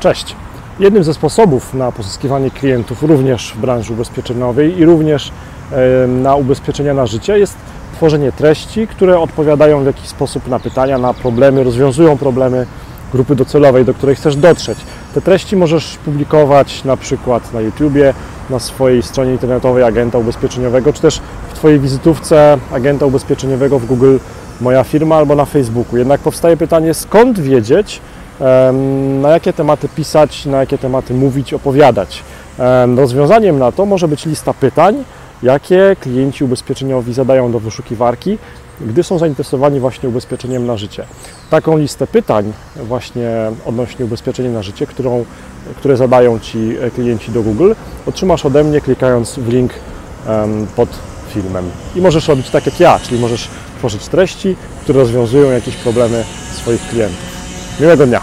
Cześć. Jednym ze sposobów na pozyskiwanie klientów również w branży ubezpieczeniowej i również na ubezpieczenia na życie jest tworzenie treści, które odpowiadają w jakiś sposób na pytania, na problemy, rozwiązują problemy grupy docelowej, do której chcesz dotrzeć. Te treści możesz publikować na przykład na YouTubie, na swojej stronie internetowej agenta ubezpieczeniowego, czy też w Twojej wizytówce agenta ubezpieczeniowego w Google Moja firma albo na Facebooku. Jednak powstaje pytanie, skąd wiedzieć, na jakie tematy pisać, na jakie tematy mówić, opowiadać. Em, Rozwiązaniem na to może być lista pytań, jakie klienci ubezpieczeniowi zadają do wyszukiwarki, gdy są zainteresowani właśnie ubezpieczeniem na życie. Taką listę pytań właśnie odnośnie ubezpieczenia na życie, którą, które zadają Ci klienci do Google, otrzymasz ode mnie klikając w link pod filmem. I możesz robić tak jak ja, czyli możesz tworzyć treści, które rozwiązują jakieś problemy swoich klientów. 你们怎么样？